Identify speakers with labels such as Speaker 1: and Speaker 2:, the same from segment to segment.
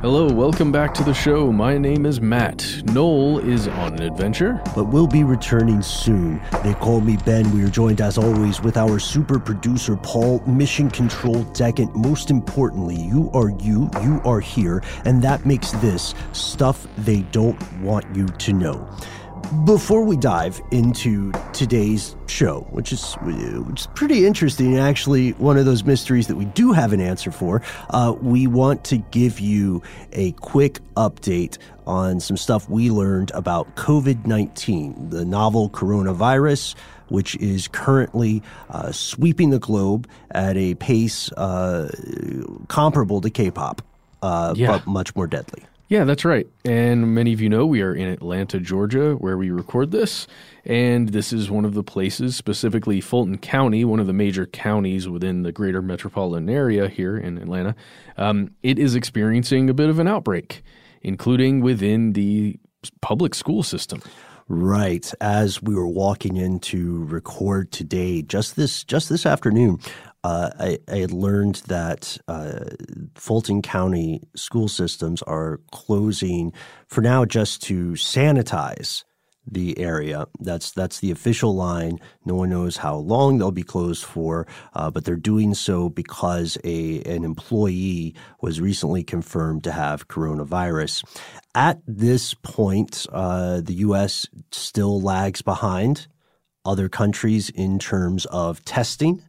Speaker 1: Hello, welcome back to the show. My name is Matt. Noel is on an adventure.
Speaker 2: But we'll be returning soon. They call me Ben. We are joined as always with our super producer Paul, Mission Control Decant. Most importantly, you are you, you are here, and that makes this stuff they don't want you to know. Before we dive into today's show, which is which is pretty interesting, actually one of those mysteries that we do have an answer for, uh, we want to give you a quick update on some stuff we learned about COVID nineteen, the novel coronavirus which is currently uh, sweeping the globe at a pace uh, comparable to K-pop, uh,
Speaker 1: Yeah.
Speaker 2: but much more deadly.
Speaker 1: Yeah, that's right. And many of you know we are in Atlanta, Georgia, where we record this. And this is one of the places, specifically Fulton County, one of the major counties within the greater metropolitan area here in Atlanta. Um, it is experiencing a bit of an outbreak, including within the public school system.
Speaker 2: Right. As we were walking in to record today, just this just this afternoon, uh, I, I learned that uh, Fulton County school systems are closing for now just to sanitize the area. That's that's the official line. No one knows how long they'll be closed for, uh, but they're doing so because a an employee was recently confirmed to have coronavirus. At this point, uh, the U.S. still lags behind other countries in terms of testing.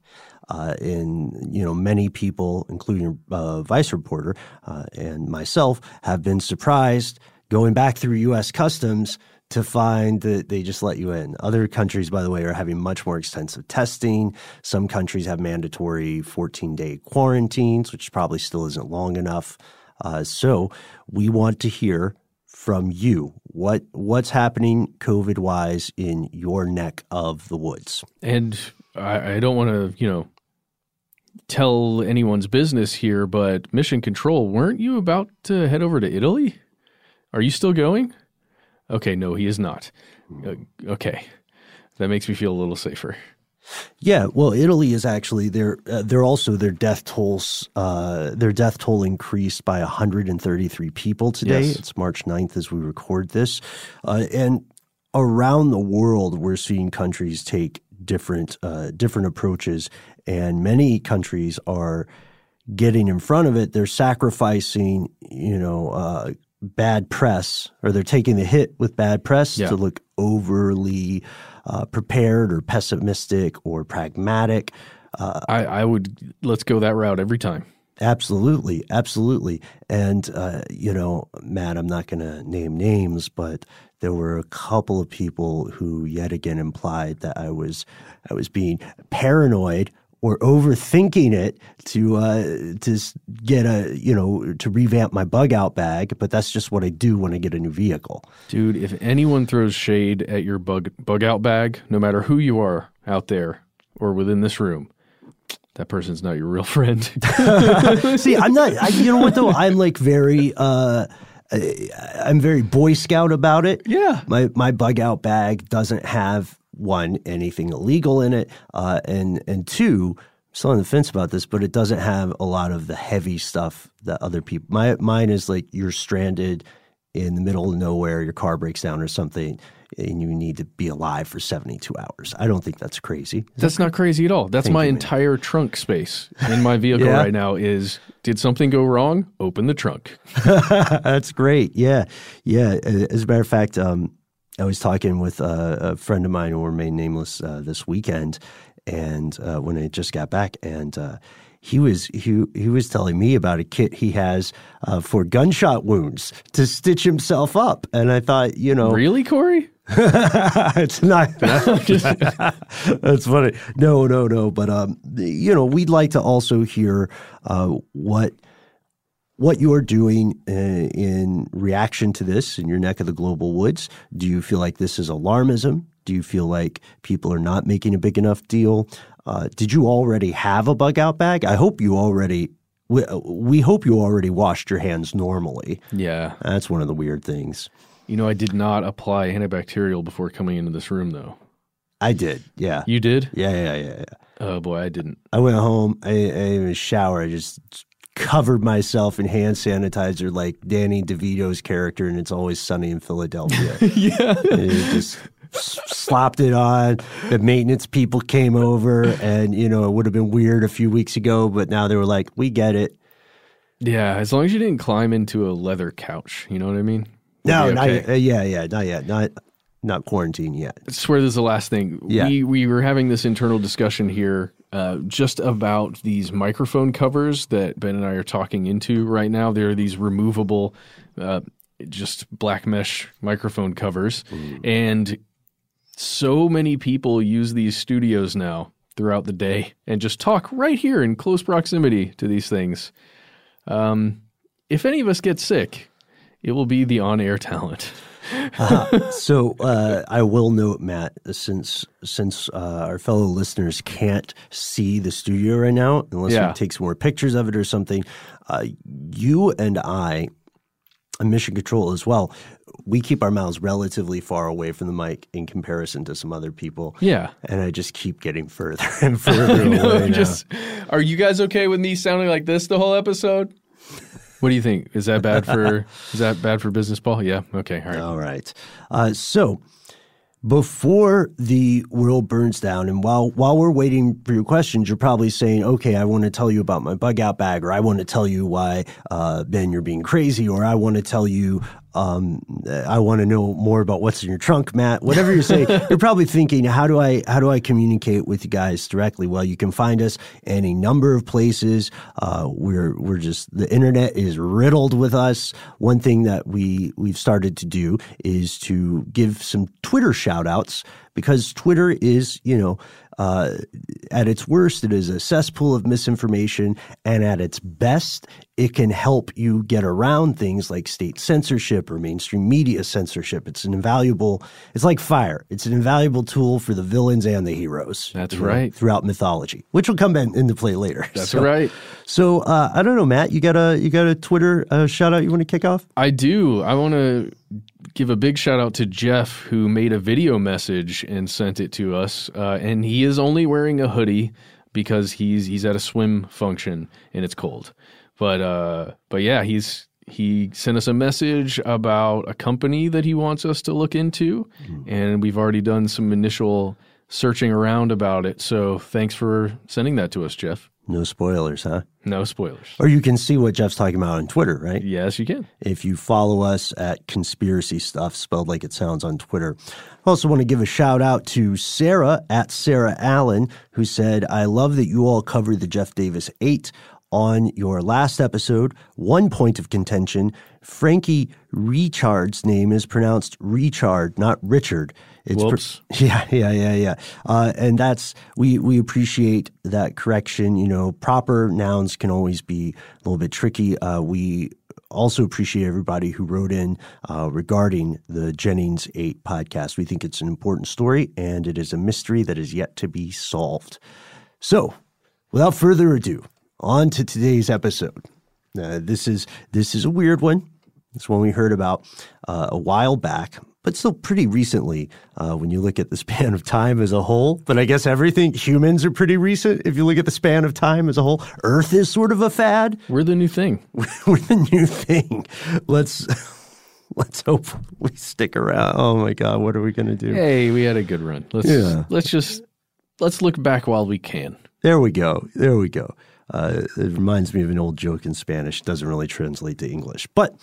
Speaker 2: Uh, and you know, many people, including uh, Vice reporter uh, and myself, have been surprised going back through U.S. customs to find that they just let you in. Other countries, by the way, are having much more extensive testing. Some countries have mandatory 14 day quarantines, which probably still isn't long enough. Uh, so we want to hear from you what what's happening COVID wise in your neck of the woods.
Speaker 1: And I, I don't want to, you know, tell anyone's business here, but Mission Control, weren't you about to head over to Italy? Are you still going? Okay, no, he is not. Uh, okay. that makes me feel a little safer.
Speaker 2: Yeah, well, Italy is actually they're uh, they're also their death tolls uh, their death toll increased by 133 people today.
Speaker 1: Yes.
Speaker 2: It's March 9th as we record this, uh, and around the world we're seeing countries take different uh, different approaches, and many countries are getting in front of it. They're sacrificing, you know. Uh, bad press, or they're taking the hit with bad press
Speaker 1: Yeah.
Speaker 2: to look overly uh, prepared or pessimistic or pragmatic. Uh,
Speaker 1: I, I would let's go that route every time.
Speaker 2: absolutely, absolutely. And uh, you know, Matt, I'm not going to name names, but there were a couple of people who yet again implied that I was I was being paranoid or overthinking it to uh, to get a you know to revamp my bug out bag. But that's just what I do when I get a new vehicle.
Speaker 1: Dude, if anyone throws shade at your bug bug out bag, no matter who you are out there or within this room, that person's not your real friend.
Speaker 2: See, I'm not. I, you know what though? I'm like very. Uh, I'm very Boy Scout about it.
Speaker 1: Yeah.
Speaker 2: My my bug out bag doesn't have one anything illegal in it, uh, and and two. I'm Still on the fence about this, but it doesn't have a lot of the heavy stuff that other people. My mine is like you're stranded in the middle of nowhere, your car breaks down or something, and you need to be alive for 72 hours. I don't think that's crazy.
Speaker 1: That's not crazy at all. That's
Speaker 2: Thank
Speaker 1: my
Speaker 2: you,
Speaker 1: entire trunk space in my vehicle
Speaker 2: Yeah.
Speaker 1: right now is did something go wrong? Open the trunk.
Speaker 2: That's great. Yeah. Yeah. As a matter of fact, um, I was talking with uh, a friend of mine who will remain nameless uh, this weekend, and uh, when I just got back, and uh, he was he he was telling me about a kit he has uh, for gunshot wounds to stitch himself up, and I thought, you know,
Speaker 1: Really, Corey?
Speaker 2: it's not. That's funny. No, no, no. But um, you know, we'd like to also hear uh, what what you're doing uh, in reaction to this in your neck of the global woods. Do you feel like this is alarmism? Do you feel like people are not making a big enough deal? Uh, did you already have a bug out bag? I hope you already. We, we hope you already washed your hands normally.
Speaker 1: Yeah.
Speaker 2: That's one of the weird things.
Speaker 1: You know, I did not apply antibacterial before coming into this room, though.
Speaker 2: I did. Yeah.
Speaker 1: You did?
Speaker 2: Yeah. Yeah. Yeah. yeah.
Speaker 1: Oh boy, I didn't.
Speaker 2: I went home. I, I didn't even shower. I just covered myself in hand sanitizer like Danny DeVito's character, and it's always sunny in Philadelphia.
Speaker 1: yeah.
Speaker 2: just slopped it on. The maintenance people came over, and you know it would have been weird a few weeks ago, but now they were like, "We get it."
Speaker 1: Yeah, as long as you didn't climb into a leather couch, you know what I mean? We'll
Speaker 2: No,
Speaker 1: be
Speaker 2: not yet. Uh, yeah, yeah, not yet. Not not quarantine yet.
Speaker 1: I swear this is the last thing.
Speaker 2: Yeah.
Speaker 1: We we were having this internal discussion here uh, just about these microphone covers that Ben and I are talking into right now. There are these removable, uh, just black mesh microphone covers, and so many people use these studios now throughout the day and just talk right here in close proximity to these things. Um, if any of us get sick, it will be the on-air talent.
Speaker 2: So uh, I will note, Matt, since since uh, our fellow listeners can't see the studio right now, unless
Speaker 1: Yeah.
Speaker 2: we take some more pictures of it or something, uh, you and I, and Mission Control as well, we keep our mouths relatively far away from the mic in comparison to some other people.
Speaker 1: Yeah.
Speaker 2: And I just keep getting further and further
Speaker 1: know,
Speaker 2: away. now.
Speaker 1: just are you guys okay with me sounding like this the whole episode? What do you think? Is that bad for is that bad for business, Paul? Yeah. Okay. All right.
Speaker 2: All right. Uh, so before the world burns down, and while while we're waiting for your questions, you're probably saying, "Okay, I want to tell you about my bug out bag, or I want to tell you why uh, Ben you're being crazy, or I want to tell you." Um, I want to know more about what's in your trunk, Matt. Whatever you're saying, you're probably thinking, how do I how do I communicate with you guys directly? Well, you can find us in a number of places. Uh, we're we're just the internet is riddled with us. One thing that we we've started to do is to give some Twitter shout outs because Twitter is, you know, uh, at its worst, it is a cesspool of misinformation, and at its best, it can help you get around things like state censorship or mainstream media censorship. It's an invaluable, it's like fire. It's an invaluable tool for the villains and the heroes.
Speaker 1: That's
Speaker 2: you know,
Speaker 1: right.
Speaker 2: Throughout mythology, which will come in, into play later.
Speaker 1: That's
Speaker 2: So-
Speaker 1: right.
Speaker 2: So uh, I don't know, Matt. You got a you got a Twitter uh, shout out you want to kick off?
Speaker 1: I do. I want to give a big shout out to Jeff who made a video message and sent it to us. Uh, and he is only wearing a hoodie because he's he's at a swim function and it's cold. But uh, but yeah, he's he sent us a message about a company that he wants us to look into, and we've already done some initial searching around about it. So thanks for sending that to us, Jeff.
Speaker 2: No spoilers, huh?
Speaker 1: No spoilers.
Speaker 2: Or you can see what Jeff's talking about on Twitter, right?
Speaker 1: Yes, you can.
Speaker 2: if you follow us at conspiracy stuff spelled like it sounds on twitter I also want to give a shout out to sarah at sarah allen who said i love that you all covered the jeff davis 8 on your last episode one point of contention frankie richard's name is pronounced richard not richard it's pr-
Speaker 1: Whoops.
Speaker 2: yeah, yeah, yeah, yeah. Uh, and that's we we appreciate that correction. You know, proper nouns can always be a little bit tricky. Uh, we also appreciate everybody who wrote in uh, regarding the Jennings Eight podcast. We think it's an important story, and it is a mystery that is yet to be solved. So, without further ado, on to today's episode. Uh, this is this is a weird one. It's one we heard about uh, a while back, but still pretty recently uh, when you look at the span of time as a whole. But I guess everything humans are pretty recent if you look at the span of time as a whole. Earth is sort of a fad.
Speaker 1: We're the new thing.
Speaker 2: We're the new thing. Let's let's hope we stick around. Oh my god, what are we gonna do?
Speaker 1: Hey, we had a good run. Let's
Speaker 2: Yeah.
Speaker 1: let's just let's look back while we can.
Speaker 2: There we go. There we go. Uh, it reminds me of an old joke in Spanish. Doesn't really translate to English, but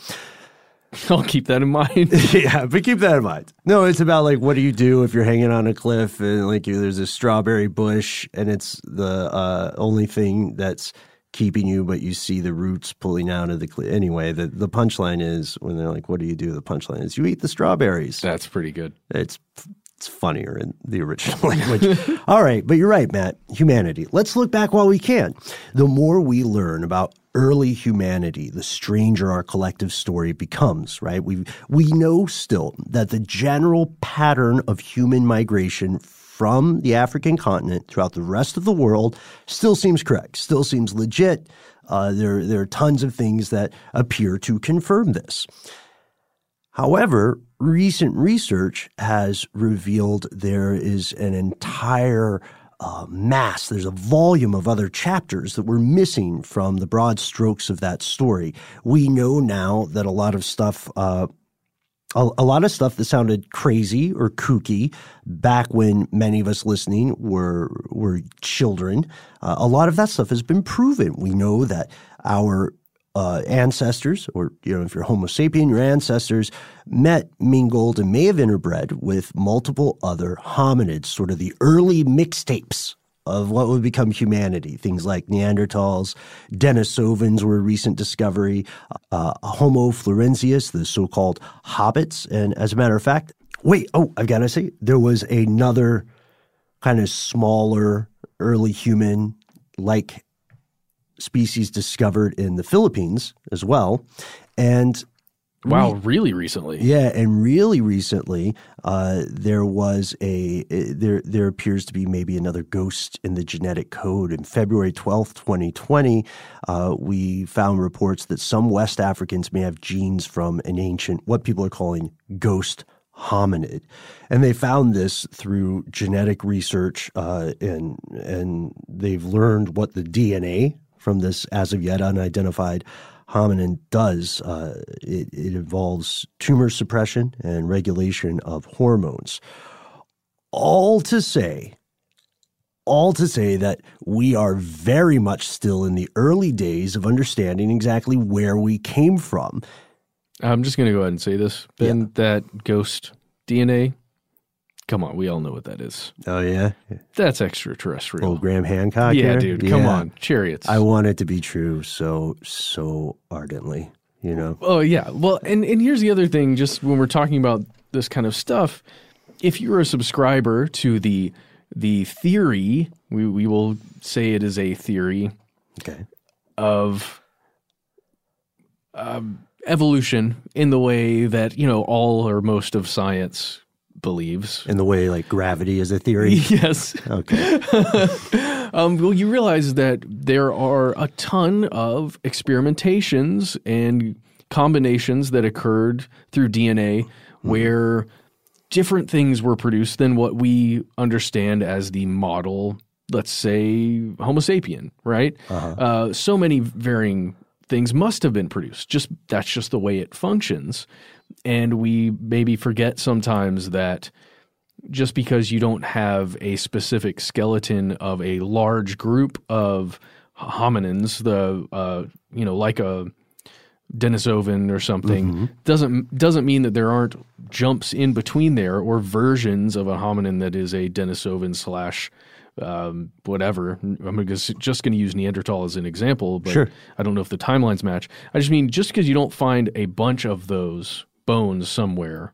Speaker 1: I'll keep that in mind.
Speaker 2: yeah, but keep that in mind. No, it's about like what do you do if you're hanging on a cliff and like there's a strawberry bush and it's the uh, only thing that's keeping you, but you see the roots pulling out of the cliff. Anyway, the the punchline is when they're like, "What do you do?" The punchline is you eat the strawberries.
Speaker 1: That's pretty good.
Speaker 2: It's it's funnier in the original language. All right, but you're right, Matt. Humanity. Let's look back while we can. The more we learn about early humanity, the stranger our collective story becomes, right? We we know still that the general pattern of human migration from the African continent throughout the rest of the world still seems correct, still seems legit. Uh, there, there are tons of things that appear to confirm this. However, recent research has revealed there is an entire uh, mass, there's a volume of other chapters that we're missing from the broad strokes of that story. We know now that a lot of stuff, uh, a, a lot of stuff that sounded crazy or kooky back when many of us listening were were children, uh, a lot of that stuff has been proven. We know that our uh, ancestors, or you know, if you're Homo sapien, your ancestors met, mingled, and may have interbred with multiple other hominids, sort of the early mixtapes of what would become humanity. Things like Neanderthals, Denisovans were a recent discovery, uh, Homo floresiensis, the so-called hobbits, and as a matter of fact, wait, oh, I've got to say, there was another kind of smaller early human like species discovered in the Philippines as well. And
Speaker 1: Wow, really recently.
Speaker 2: yeah, and really recently, uh, there was a uh, there there appears to be maybe another ghost in the genetic code. In February twelfth, twenty twenty, uh, we found reports that some West Africans may have genes from an ancient what people are calling ghost hominid, and they found this through genetic research, uh, and and they've learned what the DNA from this as of yet unidentified hominin does. Uh, it, it involves tumor suppression and regulation of hormones. All to say, all to say that we are very much still in the early days of understanding exactly where we came from.
Speaker 1: I'm just going to go ahead and say this, Ben. That ghost DNA. Come on, we all know what that is.
Speaker 2: Oh yeah,
Speaker 1: That's extraterrestrial.
Speaker 2: old Graham Hancock.
Speaker 1: yeah,
Speaker 2: here?
Speaker 1: dude. Come
Speaker 2: Yeah.
Speaker 1: on, chariots.
Speaker 2: I want it to be true so so ardently. You know.
Speaker 1: Oh yeah. Well, and and here's the other thing. Just when we're talking about this kind of stuff, if you're a subscriber to the the theory, we we will say it is a theory
Speaker 2: Okay.
Speaker 1: of um, evolution in the way that you know all or most of science believes.
Speaker 2: In the way like gravity is a theory.
Speaker 1: Yes.
Speaker 2: Okay.
Speaker 1: Um, well, you realize that there are a ton of experimentations and combinations that occurred through DNA mm-hmm. where different things were produced than what we understand as the model, let's say, Homo sapien, right? Uh-huh. Uh, so many varying things must have been produced. Just that's just the way it functions. And we maybe forget sometimes that just because you don't have a specific skeleton of a large group of hominins, the uh, you know, like a Denisovan or something, mm-hmm. doesn't doesn't mean that there aren't jumps in between there or versions of a hominin that is a Denisovan slash um, whatever. I'm just going to use Neanderthal as an example, but sure. I don't know if the timelines match. I just mean just because you don't find a bunch of those bones somewhere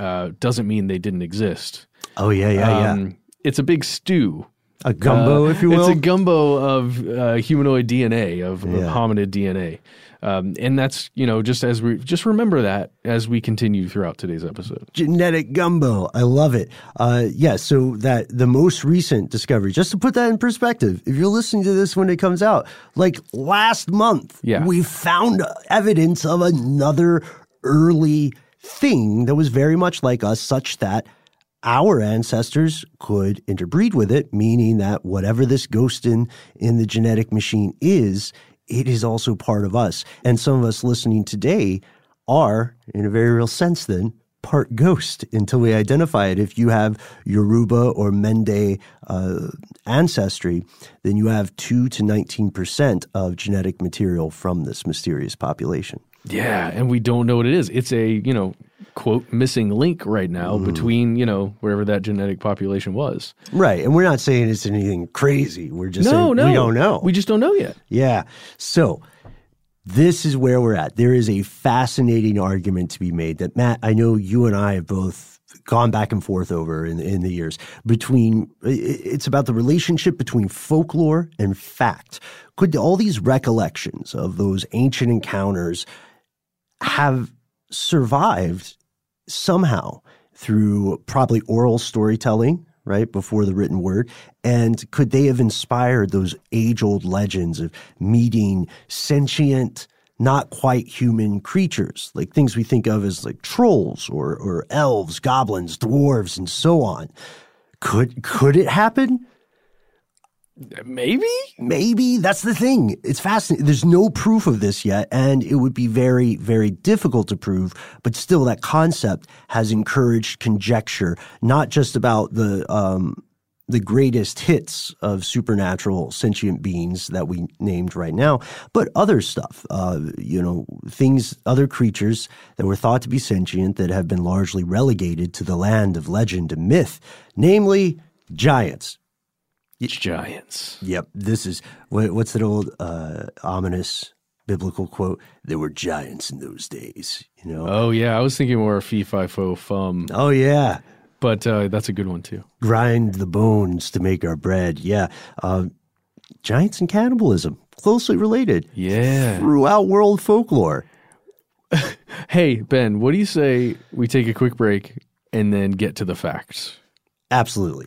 Speaker 1: uh, doesn't mean they didn't exist.
Speaker 2: Oh yeah, yeah, um, yeah.
Speaker 1: It's a big stew.
Speaker 2: A gumbo, uh, if you will.
Speaker 1: It's a gumbo of uh, humanoid DNA, of, yeah. of hominid DNA. Um, and that's you know just as we just remember that as we continue throughout today's episode.
Speaker 2: Genetic gumbo, I love it. Uh, yeah, so that the most recent discovery, just to put that in perspective, if you're listening to this when it comes out, like last month,
Speaker 1: yeah.
Speaker 2: we found evidence of another early thing that was very much like us, such that our ancestors could interbreed with it, meaning that whatever this ghost in, in the genetic machine is, it is also part of us. And some of us listening today are, in a very real sense, then, part ghost until we identify it. If you have Yoruba or Mende uh, ancestry, then you have 2 to 19% of genetic material from this mysterious population.
Speaker 1: Yeah, and we don't know what it is. It's a, you know, quote missing link right now mm. between, you know, wherever that genetic population was.
Speaker 2: Right. And we're not saying it's anything crazy. We're just no, saying no. we don't know.
Speaker 1: We just don't know yet.
Speaker 2: Yeah. So this is where we're at. There is a fascinating argument to be made that Matt, I know you and I have both gone back and forth over in, in the years between it's about the relationship between folklore and fact. Could all these recollections of those ancient encounters have survived somehow through probably oral storytelling, right, before the written word? And could they have inspired those age old legends of meeting sentient, not quite human creatures, like things we think of as like trolls or, or elves, goblins, dwarves, and so on? Could, could it happen?
Speaker 1: Maybe?
Speaker 2: Maybe. That's the thing. It's fascinating. There's no proof of this yet, and it would be very, very difficult to prove, but still, that concept has encouraged conjecture, not just about the, um, the greatest hits of supernatural sentient beings that we named right now, but other stuff, uh, you know, things, other creatures that were thought to be sentient that have been largely relegated to the land of legend and myth, namely giants
Speaker 1: giants.
Speaker 2: Yep. This is what, what's that old uh, ominous biblical quote? There were giants in those days. You know.
Speaker 1: Oh yeah, I was thinking more fee fi fo fum.
Speaker 2: Oh yeah.
Speaker 1: But uh, that's a good one too.
Speaker 2: Grind the bones to make our bread. Yeah. Uh, giants and cannibalism closely related.
Speaker 1: Yeah.
Speaker 2: Throughout world folklore.
Speaker 1: hey Ben, what do you say we take a quick break and then get to the facts?
Speaker 2: Absolutely.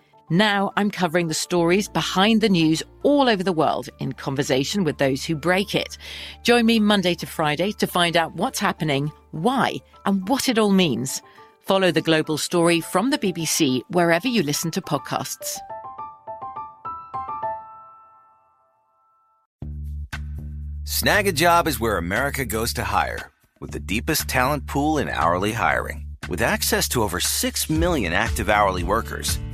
Speaker 3: Now I'm covering the stories behind the news all over the world in conversation with those who break it. Join me Monday to Friday to find out what's happening, why, and what it all means. Follow the global story from the BBC wherever you listen to podcasts.
Speaker 4: Snagajob is where America goes to hire, with the deepest talent pool in hourly hiring. With access to over 6 million active hourly workers,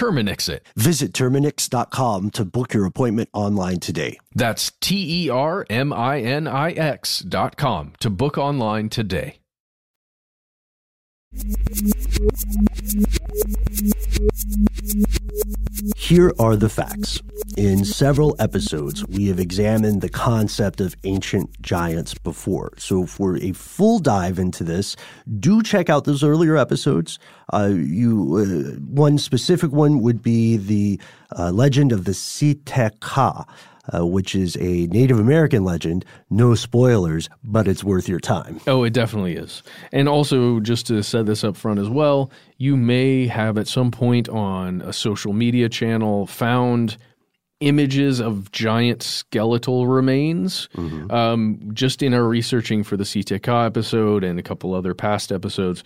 Speaker 5: Terminix it.
Speaker 2: Visit Terminix.com to book your appointment online today.
Speaker 5: That's T E R M I N I X dot com to book online today.
Speaker 2: Here are the facts. In several episodes, we have examined the concept of ancient giants before. So, for a full dive into this, do check out those earlier episodes. Uh, you, uh, one specific one would be the uh, legend of the Si-Te-Cah. Uh, which is a Native American legend. No spoilers, but it's worth your time.
Speaker 1: Oh, it definitely is. And also, just to set this up front as well, you may have at some point on a social media channel found images of giant skeletal remains. Mm-hmm. Um, just in our researching for the Si-Te-Cah episode and a couple other past episodes,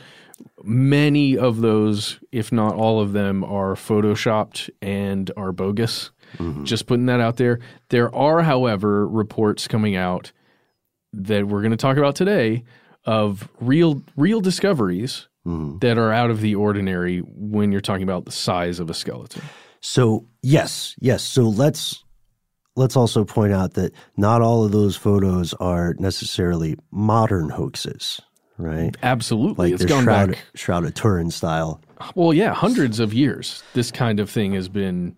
Speaker 1: many of those, if not all of them, are photoshopped and are bogus. Mm-hmm. Just putting that out there. There are, however, reports coming out that we're going to talk about today of real real discoveries mm-hmm. that are out of the ordinary when you're talking about the size of a skeleton.
Speaker 2: So yes, yes. So let's let's also point out that not all of those photos are necessarily modern hoaxes, right?
Speaker 1: Absolutely,
Speaker 2: like
Speaker 1: it's
Speaker 2: gone Shroud,
Speaker 1: back
Speaker 2: Shroud of Turin style.
Speaker 1: Well, yeah, hundreds of years. This kind of thing has been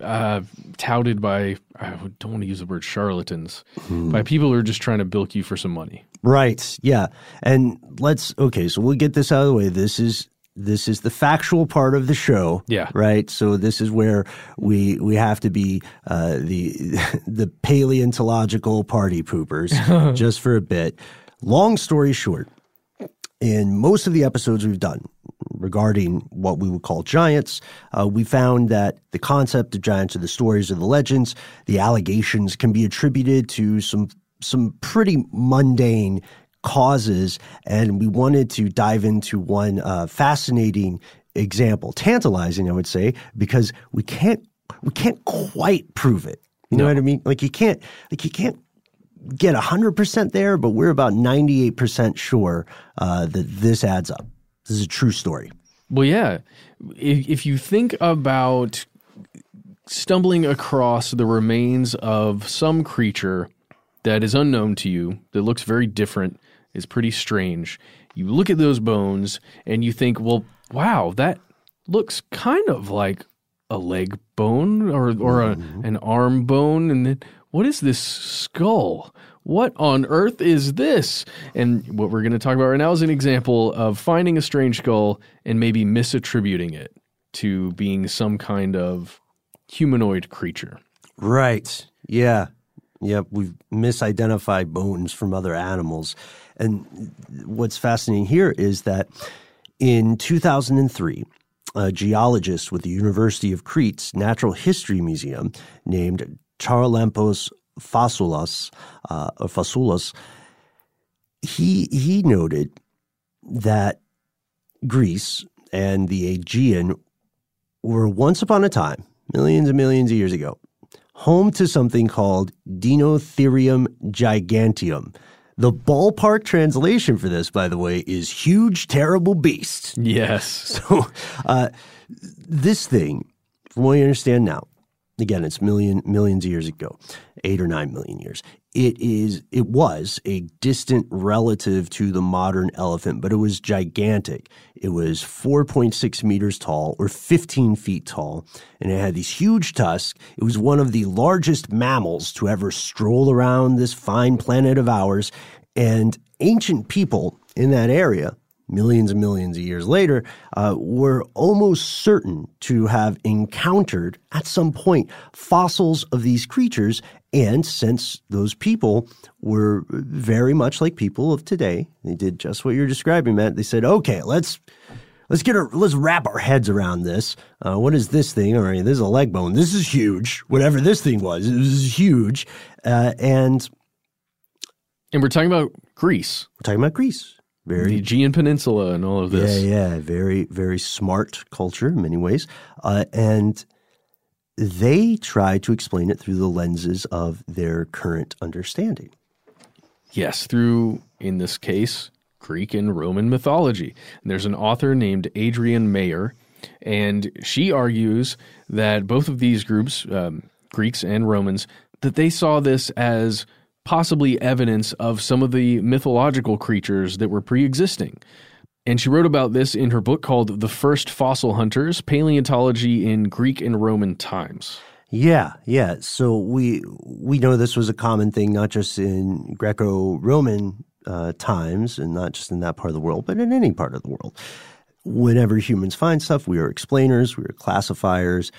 Speaker 1: uh, touted by I don't want to use the word charlatans hmm. by people who are just trying to bilk you for some money.
Speaker 2: Right. Yeah. And let's okay. So we'll get this out of the way. This is this is the factual part of the show.
Speaker 1: Yeah.
Speaker 2: Right. So this is where we we have to be uh, the the paleontological party poopers just for a bit. Long story short, in most of the episodes we've done, regarding what we would call giants, uh, we found that the concept of giants or the stories or the legends, the allegations can be attributed to some some pretty mundane causes, and we wanted to dive into one uh, fascinating example, tantalizing, I would say, because we can't we can't quite prove it. You know what I mean? Like you can't like you can't get 100% there, but we're about 98% sure uh, that this adds up. This is a true story.
Speaker 1: Well, yeah. If, if you think about stumbling across the remains of some creature that is unknown to you, that looks very different, is pretty strange, you look at those bones and you think, well, wow, that looks kind of like a leg bone or, or a, mm-hmm. an arm bone. And then what is this skull? What on earth is this? And what we're going to talk about right now is an example of finding a strange skull and maybe misattributing it to being some kind of humanoid creature.
Speaker 2: Right. Yeah. Yep. We've misidentified bones from other animals. And what's fascinating here is that in 2003, a geologist with the University of Crete's Natural History Museum named Charalampos Fassoulas, uh, or Fassoulas, he he noted that Greece and the Aegean were once upon a time, millions and millions of years ago, home to something called Dinotherium giganteum. The ballpark translation for this, by the way, is huge, terrible beast.
Speaker 1: Yes.
Speaker 2: So, uh, this thing, from what I understand now, again, it's million millions of years ago, eight or nine million years. It is it was a distant relative to the modern elephant, but it was gigantic. It was 4.6 meters tall or 15 feet tall, and it had these huge tusks. It was one of the largest mammals to ever stroll around this fine planet of ours. And ancient people in that area millions and millions of years later, uh, were almost certain to have encountered at some point fossils of these creatures. And since those people were very much like people of today, they did just what you're describing, Matt. They said, okay, let's. Let's get our, let's wrap our heads around this. Uh, what is this thing? All right, this is a leg bone. This is huge. Whatever this thing was, it was huge. Uh, and
Speaker 1: and we're talking about Greece.
Speaker 2: We're talking about Greece.
Speaker 1: Very the Aegean Peninsula and all of this.
Speaker 2: Yeah, yeah, very, very smart culture in many ways, uh, and they try to explain it through the lenses of their current understanding.
Speaker 1: Yes, through in this case Greek and Roman mythology. And there's an author named Adrienne Mayor, and she argues that both of these groups, um, Greeks and Romans, that they saw this as possibly evidence of some of the mythological creatures that were pre existing. And she wrote about this in her book called The First Fossil Hunters Paleontology in Greek and Roman Times.
Speaker 2: Yeah, yeah. So we we know this was a common thing, not just in Greco-Roman uh, times, and not just in that part of the world, but in any part of the world. Whenever humans find stuff, we are explainers, we are classifiers,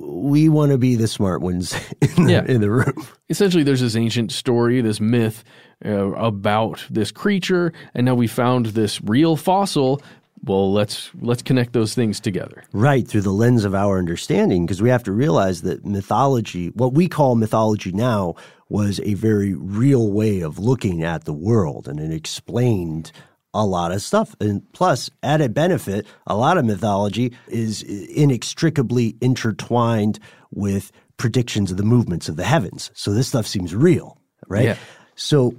Speaker 2: we want to be the smart ones in the, yeah. in the room.
Speaker 1: Essentially, there's this ancient story, this myth uh, about this creature, and now we found this real fossil. Well, let's let's connect those things together.
Speaker 2: Right through the lens of our understanding, because we have to realize that mythology, what we call mythology now, was a very real way of looking at the world, and it explained a lot of stuff. And plus, added benefit, a lot of mythology is inextricably intertwined with predictions of the movements of the heavens. So this stuff seems real, right? Yeah. So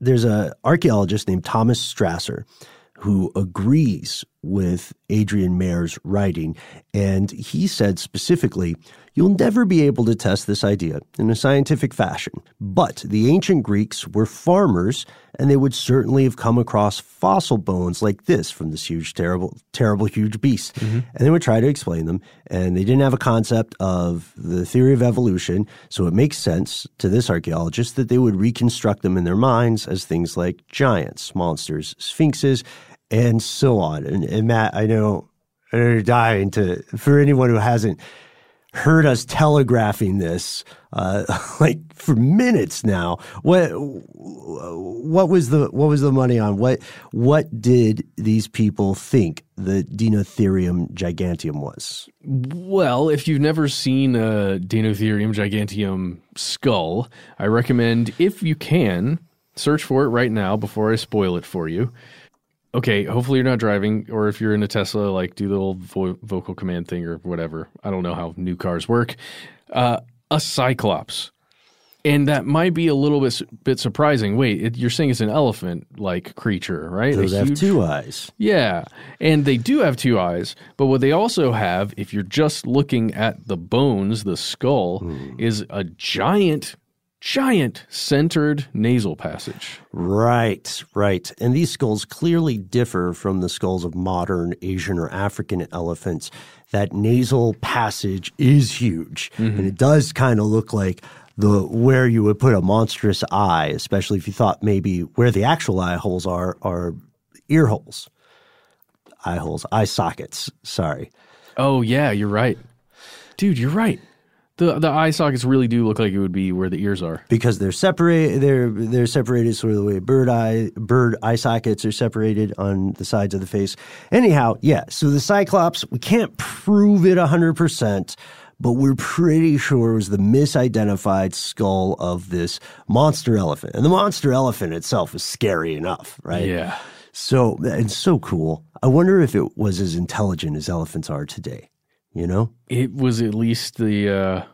Speaker 2: there's an archaeologist named Thomas Strasser who agrees with Adrienne Mayor's writing. And he said specifically, You'll never be able to test this idea in a scientific fashion. But the ancient Greeks were farmers, and they would certainly have come across fossil bones like this from this huge, terrible, terrible, huge beast. Mm-hmm. And they would try to explain them. And they didn't have a concept of the theory of evolution. So it makes sense to this archaeologist that they would reconstruct them in their minds as things like giants, monsters, sphinxes, and so on. And, and Matt, I know you're dying to, for anyone who hasn't heard us telegraphing this uh, like for minutes now. What what was the what was the money on? What what did these people think the Dinotherium giganteum was?
Speaker 1: Well, if you've never seen a Dinotherium giganteum skull, I recommend if you can search for it right now before I spoil it for you okay, hopefully you're not driving, or if you're in a Tesla, like do the old vo- vocal command thing or whatever. I don't know how new cars work. Uh, a Cyclops. And that might be a little bit bit surprising. Wait, it, you're saying it's an elephant like creature, right?
Speaker 2: Those have two eyes.
Speaker 1: Yeah, and they do have two eyes. But what they also have, if you're just looking at the bones, the skull, mm. is a giant giant centered nasal passage.
Speaker 2: Right, right. And these skulls clearly differ from the skulls of modern Asian or African elephants. That nasal passage is huge, mm-hmm. and it does kind of look like the where you would put a monstrous eye, especially if you thought maybe where the actual eye holes are are ear holes. Eye holes, eye sockets. Sorry.
Speaker 1: Oh yeah, you're right. Dude, you're right The the eye sockets really do look like it would be where the ears are.
Speaker 2: because they're separate. They're they're separated sort of the way bird eye bird eye sockets are separated on the sides of the face. Anyhow, yeah. So the Cyclops, we can't prove it hundred percent, but we're pretty sure it was the misidentified skull of this monster elephant, and the monster elephant itself is scary enough, right?
Speaker 1: Yeah.
Speaker 2: So it's so cool. I wonder if it was as intelligent as elephants are today. You know?
Speaker 1: It was at least the uh,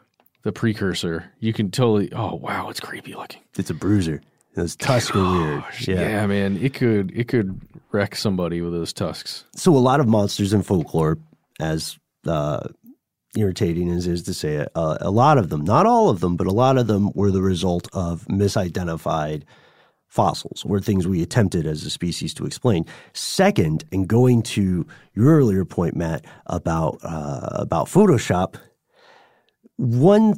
Speaker 1: the precursor. You can totally. Oh wow, it's creepy looking.
Speaker 2: It's a bruiser. Those tusks are weird.
Speaker 1: Yeah. man, it could it could wreck somebody with those tusks.
Speaker 2: So a lot of monsters in folklore, as uh, irritating as is to say it, uh, a lot of them, not all of them, but a lot of them were the result of misidentified fossils or things we attempted as a species to explain. Second, and going to your earlier point, Matt, about uh, about Photoshop, one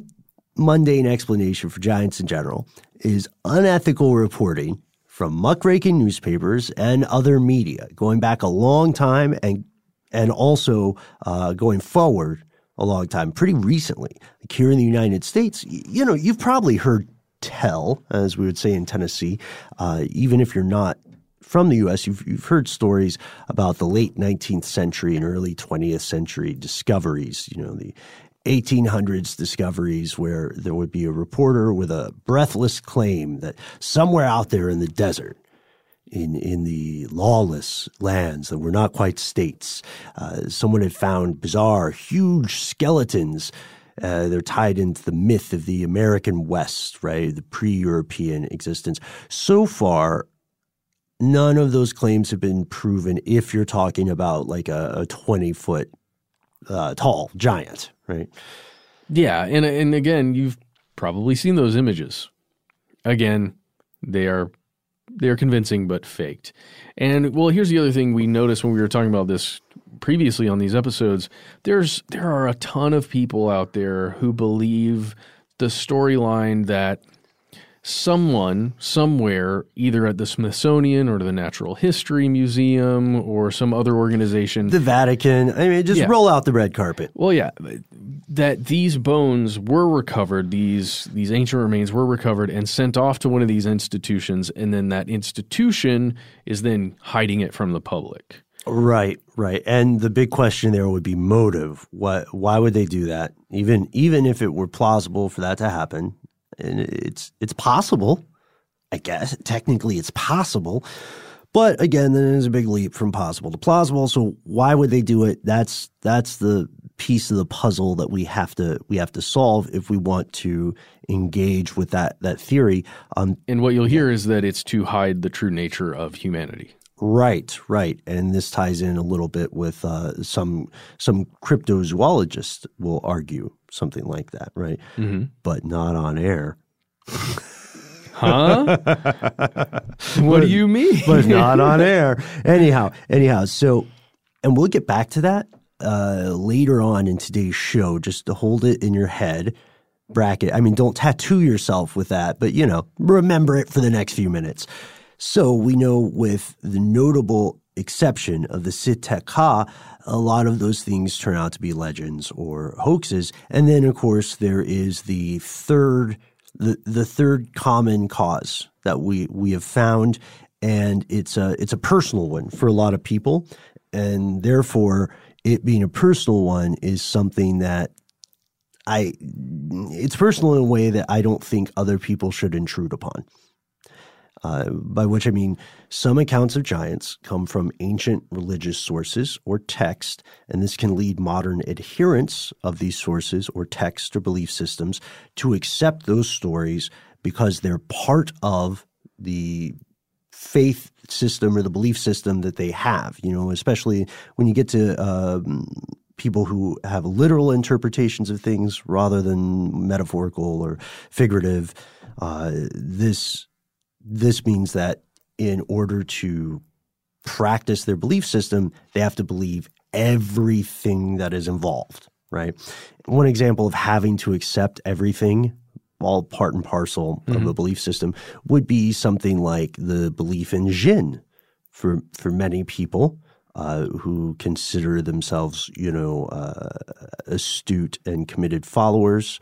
Speaker 2: mundane explanation for giants in general is unethical reporting from muckraking newspapers and other media going back a long time and and also uh, going forward a long time pretty recently like here in the united states you know you've probably heard tell as we would say in tennessee uh, even if you're not from the U.S., you've, you've heard stories about the late 19th century and early 20th century discoveries. You know, the 1800s discoveries where there would be a reporter with a breathless claim that somewhere out there in the desert, in in the lawless lands that were not quite states, uh, someone had found bizarre, huge skeletons. Uh, they're tied into the myth of the American West, right? The pre-European existence. So far, none of those claims have been proven. If you're talking about like a 20 foot uh, tall giant, right?
Speaker 1: Yeah, and and again, you've probably seen those images. Again, they are they are convincing but faked. And well, here's the other thing we noticed when we were talking about this previously on these episodes. There's there are a ton of people out there who believe the storyline that someone somewhere either at the Smithsonian or the Natural History Museum or some other organization
Speaker 2: The Vatican. I mean, just
Speaker 1: Yeah.
Speaker 2: roll out the red carpet.
Speaker 1: well, yeah, that these bones were recovered, these these ancient remains were recovered and sent off to one of these institutions, and then that institution is then hiding it from the public.
Speaker 2: Right, right. And the big question there would be motive. What? Why would they do that? Even even if it were plausible for that to happen, and it's it's possible. I guess technically it's possible, but again, then there's a big leap from possible to plausible. So why would they do it? That's that's the piece of the puzzle that we have to we have to solve if we want to engage with that that theory. Um,
Speaker 1: And what you'll hear is that it's to hide the true nature of humanity.
Speaker 2: Right, right, and this ties in a little bit with uh, some some cryptozoologists will argue something like that, right?
Speaker 1: Mm-hmm.
Speaker 2: But not on air.
Speaker 1: Huh? what do you mean?
Speaker 2: but not on air. Anyhow, anyhow, so and we'll get back to that uh, later on in today's show. Just to hold it in your head, bracket. I mean, don't tattoo yourself with that, but you know, remember it for the next few minutes. So we know with the notable exception of the Si-Te-Cah, a lot of those things turn out to be legends or hoaxes. And then, of course, there is the third the the third common cause that we we have found, and it's a it's a personal one for a lot of people, and therefore it being a personal one is something that I it's personal in a way that I don't think other people should intrude upon. Uh, by which I mean some accounts of giants come from ancient religious sources or text, and this can lead modern adherents of these sources or text or belief systems to accept those stories because they're part of the faith system or the belief system that they have. You know, especially when you get to um, people who have literal interpretations of things rather than metaphorical or figurative. Uh, this this means that in order to practice their belief system, they have to believe everything that is involved, right? One example of having to accept everything, all part and parcel of a belief system, would be something like the belief in jinn for, for many people. uh, who consider themselves, you know, uh, astute and committed followers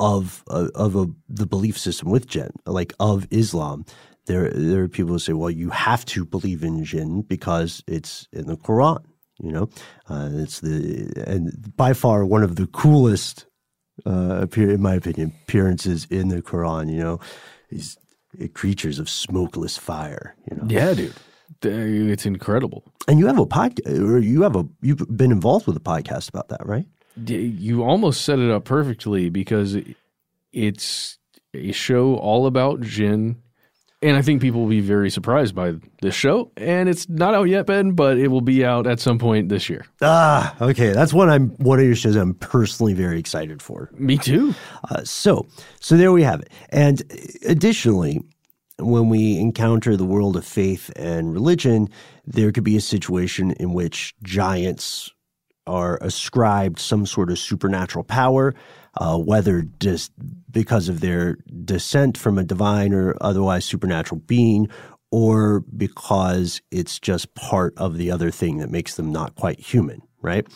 Speaker 2: of uh, of a, the belief system with jinn, like of Islam. There, there are people who say, "Well, you have to believe in jinn because it's in the Quran." You know, uh, it's the and by far one of the coolest, uh, in my opinion, appearances in the Quran. You know, these creatures of smokeless fire. You know,
Speaker 1: Yeah, dude. It's incredible.
Speaker 2: and you have a podcast, or you have a you've been involved with a podcast about that, right?
Speaker 1: You almost set it up perfectly because it's a show all about Jinn. And I think people will be very surprised by this show. And it's not out yet, Ben, but it will be out at some point this year.
Speaker 2: Ah, okay, that's one I'm one of your shows I'm personally very excited for.
Speaker 1: Me too.
Speaker 2: Uh, so, so there we have it. And additionally, when we encounter the world of faith and religion, there could be a situation in which giants are ascribed some sort of supernatural power, uh, whether just because of their descent from a divine or otherwise supernatural being, or because it's just part of the other thing that makes them not quite human, right?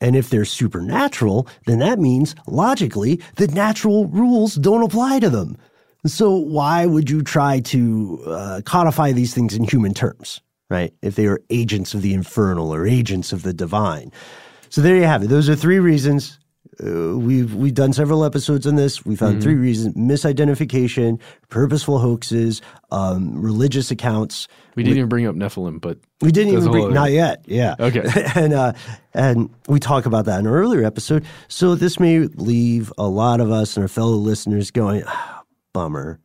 Speaker 2: And if they're supernatural, then that means logically that natural rules don't apply to them. So why would you try to uh, codify these things in human terms, right? If they are agents of the infernal or agents of the divine. So there you have it. Those are three reasons. Uh, we've we've done several episodes on this. We found three reasons: misidentification, purposeful hoaxes, um, religious accounts.
Speaker 1: We didn't even bring up Nephilim, but
Speaker 2: We didn't even bring not yet. Yeah.
Speaker 1: Okay.
Speaker 2: and uh, and we talk about that in an earlier episode. So this may leave a lot of us and our fellow listeners going, ah, bummer.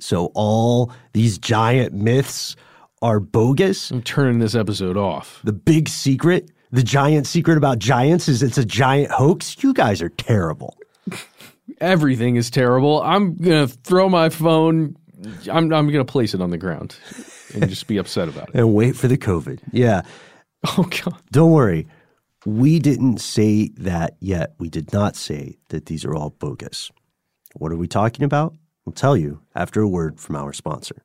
Speaker 2: So all these giant myths are bogus.
Speaker 1: I'm turning this episode off.
Speaker 2: The big secret, the giant secret about giants is it's a giant hoax. You guys are terrible.
Speaker 1: Everything is terrible. I'm going to throw my phone. I'm, I'm going to place it on the ground and just be upset about it.
Speaker 2: And wait for the COVID. Yeah.
Speaker 1: Oh, God.
Speaker 2: Don't worry. We didn't say that yet. We did not say that these are all bogus. What are we talking about? We'll tell you after a word from our sponsor.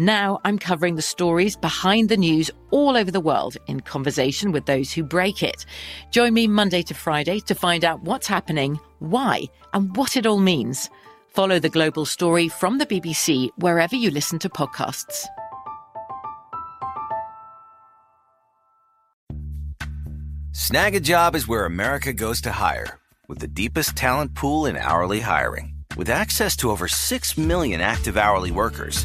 Speaker 3: Now I'm covering the stories behind the news all over the world in conversation with those who break it. Join me Monday to Friday to find out what's happening, why, and what it all means. Follow The Global Story from the BBC wherever you listen to podcasts.
Speaker 4: Snagajob is where America goes to hire, with the deepest talent pool in hourly hiring. With access to over 6 million active hourly workers,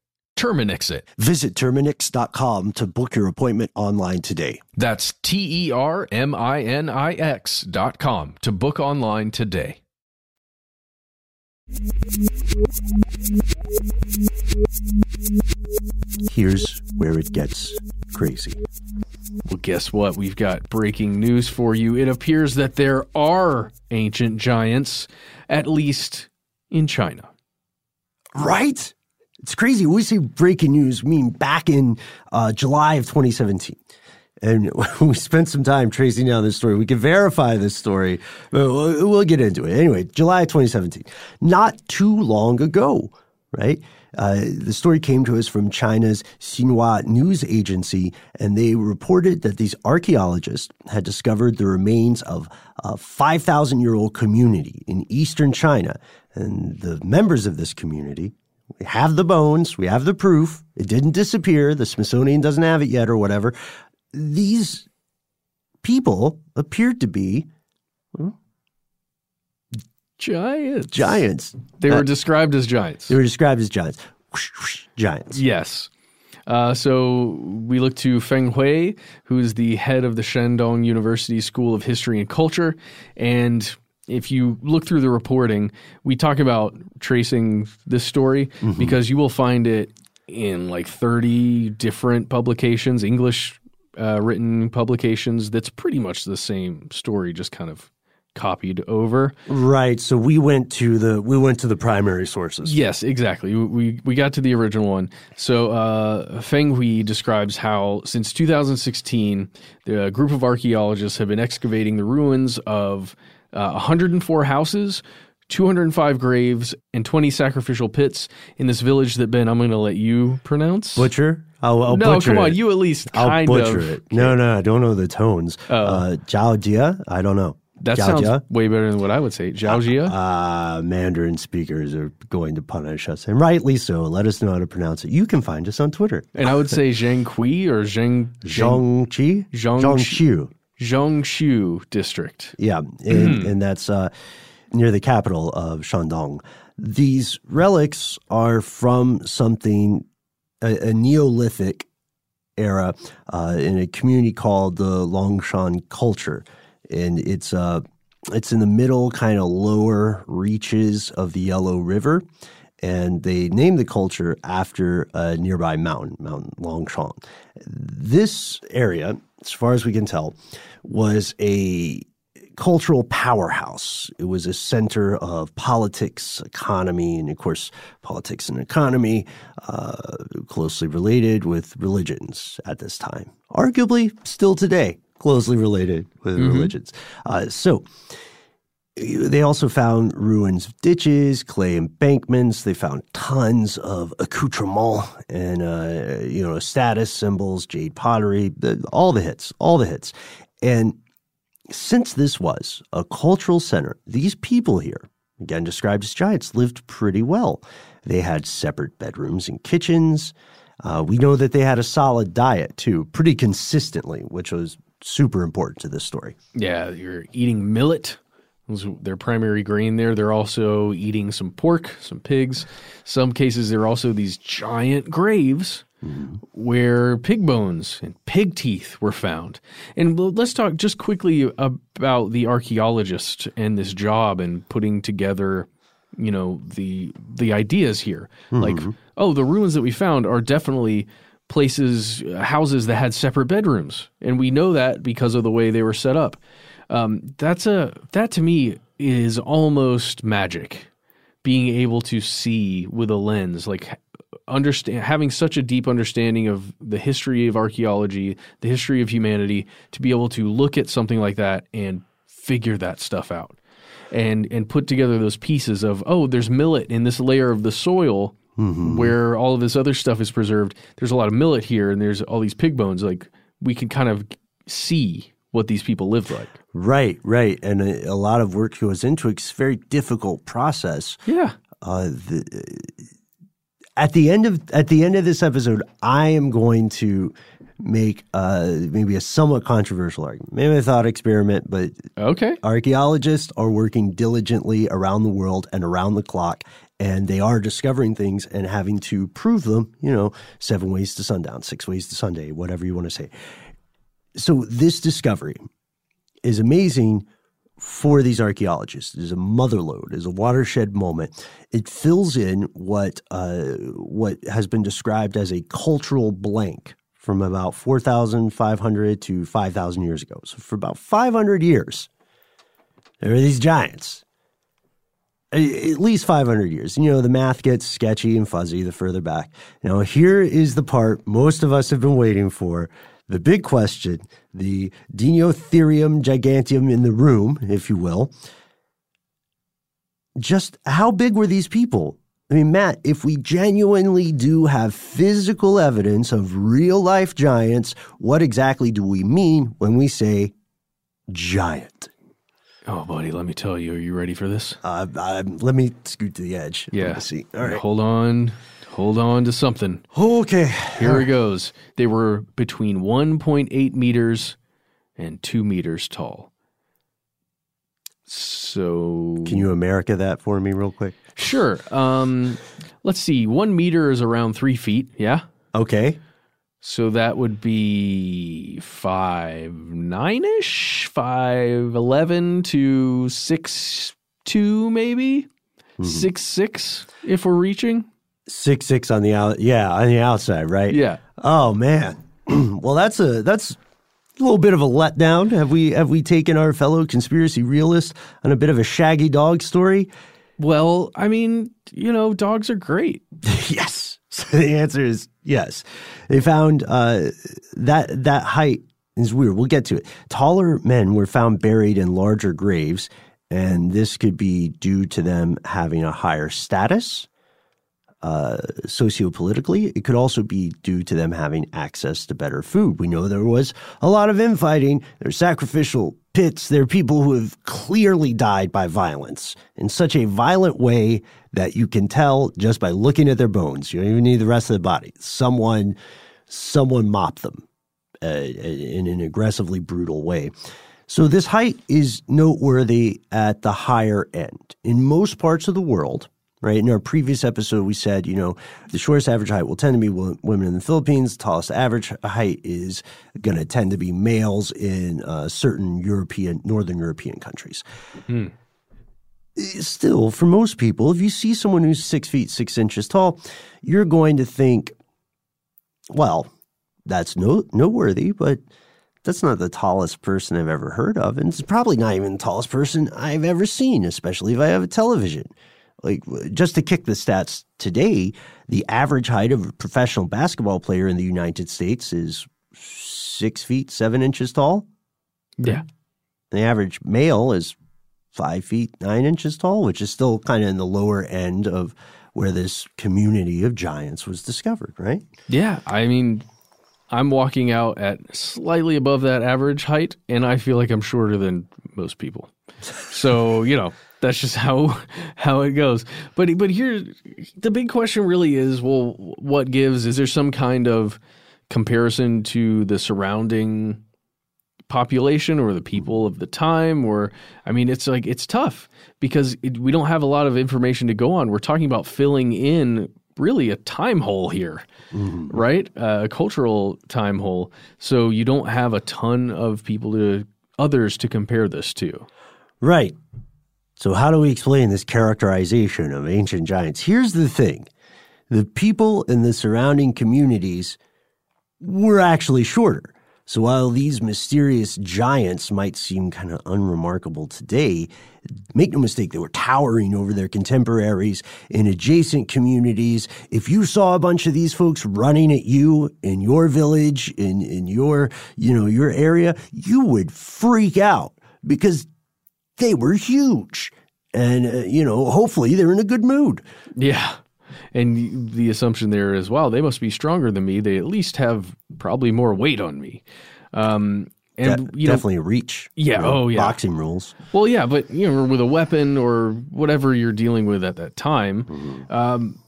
Speaker 5: Terminix it.
Speaker 2: Visit Terminix.com to book your appointment online today.
Speaker 5: That's T E R M I N I X dot com to book online today.
Speaker 2: Here's where it gets crazy.
Speaker 1: Well, guess what? We've got breaking news for you. It appears that there are ancient giants, at least in China.
Speaker 2: Right? It's crazy. We say breaking news. I mean, back in uh, July of 2017. And we spent some time tracing down this story. We can verify this story, but we'll, we'll get into it. Anyway, July of 2017. Not too long ago, right? Uh, the story came to us from China's Xinhua news agency, and they reported that these archaeologists had discovered the remains of a 5,000 year old community in eastern China. And the members of this community we have the bones, we have the proof. It didn't disappear. The Smithsonian doesn't have it yet, or whatever. These people appeared to be well,
Speaker 1: Giants.
Speaker 2: giants.
Speaker 1: They were
Speaker 2: Uh,
Speaker 1: described as giants.
Speaker 2: They were described as giants. Whoosh, whoosh, giants.
Speaker 1: Yes. Uh, so we look to Feng Hui, who is the head of the Shandong University School of History and Culture. And if you look through the reporting, we talk about tracing this story because you will find it in like 30 different publications, English uh, written publications. That's pretty much the same story, just kind of copied over.
Speaker 2: Right. So we went to the we went to the primary sources.
Speaker 1: Yes, exactly. We we got to the original one. So uh, Feng Hui describes how since 2016, the group of archaeologists have been excavating the ruins of uh, 104 houses. 205 graves and 20 sacrificial pits in this village that Ben, I'm going to let you pronounce.
Speaker 2: Butcher. I'll, I'll
Speaker 1: no,
Speaker 2: butcher
Speaker 1: come on,
Speaker 2: it.
Speaker 1: you at least
Speaker 2: I'll butcher
Speaker 1: of.
Speaker 2: it. No, no, I don't know the tones.
Speaker 1: Oh.
Speaker 2: Uh, Jiao Jia. I don't know.
Speaker 1: That
Speaker 2: Jiao
Speaker 1: sounds
Speaker 2: Jia?
Speaker 1: way better than what I would say. Zhao Jia?
Speaker 2: Uh, Mandarin speakers are going to punish us, and rightly so. Let us know how to pronounce it. You can find us on Twitter.
Speaker 1: and I would say Zheng Kui or Zheng
Speaker 2: Zhong Qi?
Speaker 1: Zhong
Speaker 2: Qiu.
Speaker 1: Zhongshu district.
Speaker 2: Yeah, and, and that's uh, near the capital of Shandong. These relics are from something, a, a Neolithic era uh, in a community called the Longshan culture. And it's, uh, it's in the middle, kind of lower reaches of the Yellow River. And they named the culture after a nearby mountain, Mount Longshan. This area, as far as we can tell, was a cultural powerhouse. It was a center of politics, economy, and of course, politics and economy uh, closely related with religions at this time. Arguably, still today, closely related with religions. Uh, so, they also found ruins of ditches, clay embankments. They found tons of accoutrements and uh, you know status symbols, jade pottery, all the hits, all the hits. And since this was a cultural center, these people here, again described as giants, lived pretty well. They had separate bedrooms and kitchens. Uh, we know that they had a solid diet too, pretty consistently, which was super important to this story.
Speaker 1: Yeah, you're eating millet. Their primary grain there. They're also eating some pork, some pigs. Some cases, there are also these giant graves mm-hmm. where pig bones and pig teeth were found. And let's talk just quickly about the archaeologist and this job and putting together, you know, the the ideas here. Mm-hmm. Like, oh, the ruins that we found are definitely places, houses that had separate bedrooms, and we know that because of the way they were set up. Um, that's a that to me is almost magic. Being able to see with a lens, like understand having such a deep understanding of the history of archaeology, the history of humanity, to be able to look at something like that and figure that stuff out and and put together those pieces of oh, there's millet in this layer of the soil where all of this other stuff is preserved. There's a lot of millet here, and there's all these pig bones. Like we can kind of see what these people lived like.
Speaker 2: Right, right. And a, a lot of work goes into it. It's a very difficult process.
Speaker 1: Yeah.
Speaker 2: Uh, the, at the end of at the end of this episode, I am going to make uh, maybe a somewhat controversial argument, maybe a thought experiment, but
Speaker 1: Okay.
Speaker 2: archaeologists are working diligently around the world and around the clock, and they are discovering things and having to prove them. You know, seven ways to sundown, six ways to Sunday, whatever you want to say. So this discovery is amazing for these archaeologists. It is a motherlode, it is a watershed moment. It fills in what uh, what has been described as a cultural blank from about 4,500 to 5,000 years ago. So for about 500 years, there are these giants. At least 500 years. You know, the math gets sketchy and fuzzy the further back. Now, here is the part most of us have been waiting for. The big question, the Dinotherium giganteum in the room, if you will. Just how big were these people? I mean, Matt, if we genuinely do have physical evidence of real life giants, what exactly do we mean when we say giant?
Speaker 1: Oh, buddy, let me tell you. Are you ready for this?
Speaker 2: Uh, uh, let me scoot to the edge. Let
Speaker 1: Yeah.
Speaker 2: me see. All right.
Speaker 1: Hold on. Hold on to something.
Speaker 2: Okay.
Speaker 1: Here it goes. They were between 1.8 meters and 2 meters tall. So
Speaker 2: Can you America that for me real quick?
Speaker 1: Sure. Um, let's see. One meter is around three feet. Yeah.
Speaker 2: Okay.
Speaker 1: So that would be five nine ish, five eleven to six two, maybe six six if we're reaching.
Speaker 2: Six six on the out. Yeah, on the outside, right?
Speaker 1: Yeah.
Speaker 2: Oh man. well, that's a that's a little bit of a letdown. Have we have we taken our fellow conspiracy realist on a bit of a shaggy dog story?
Speaker 1: Well, I mean, you know, dogs are great.
Speaker 2: yes. So the answer is yes. They found uh, that that height is weird. We'll get to it. Taller men were found buried in larger graves, and this could be due to them having a higher status uh, sociopolitically. It could also be due to them having access to better food. We know there was a lot of infighting. There's sacrificial pits. There are people who have clearly died by violence in such a violent way that you can tell just by looking at their bones. You don't even need the rest of the body. Someone, someone mopped them uh, in an aggressively brutal way. So this height is noteworthy at the higher end. In most parts of the world, right? In our previous episode, we said, you know, the shortest average height will tend to be women in the Philippines. The tallest average height is going to tend to be males in uh, certain European, Northern European countries. Still, for most people, if you see someone who's six feet six inches tall, you're going to think, well, that's no noteworthy, but that's not the tallest person I've ever heard of, and it's probably not even the tallest person I've ever seen, especially if I have a television. Like just to kick the stats today, the average height of a professional basketball player in the United States is six feet seven inches tall.
Speaker 1: Yeah.
Speaker 2: The average male is five feet nine inches tall, which is still kind of in the lower end of where this community of giants was discovered, right?
Speaker 1: Yeah. I mean, I'm walking out at slightly above that average height, and I feel like I'm shorter than most people. So, you know, that's just how how it goes. But but here the big question really is, well, what gives? Is there some kind of comparison to the surrounding population or the people of the time or i mean it's like it's tough because it, we don't have a lot of information to go on we're talking about filling in really a time hole here right uh, a cultural time hole so you don't have a ton of people to others to compare this to
Speaker 2: Right. So, how do we explain this characterization of ancient giants? Here's the thing the people in the surrounding communities were actually shorter. So, while these mysterious giants might seem kind of unremarkable today, make no mistake, they were towering over their contemporaries in adjacent communities. If you saw a bunch of these folks running at you in your village, in, in your, you know, your area, you would freak out because they were huge. And, uh, you know, hopefully they're in a good mood.
Speaker 1: Yeah. And the assumption there is, wow, they must be stronger than me. They at least have probably more weight on me. Um, and
Speaker 2: De-
Speaker 1: you know,
Speaker 2: definitely reach.
Speaker 1: Yeah,
Speaker 2: you know,
Speaker 1: oh, yeah.
Speaker 2: Boxing rules.
Speaker 1: Well, yeah, but you know, with a weapon or whatever you're dealing with at that time.
Speaker 2: Mm-hmm.
Speaker 1: Um,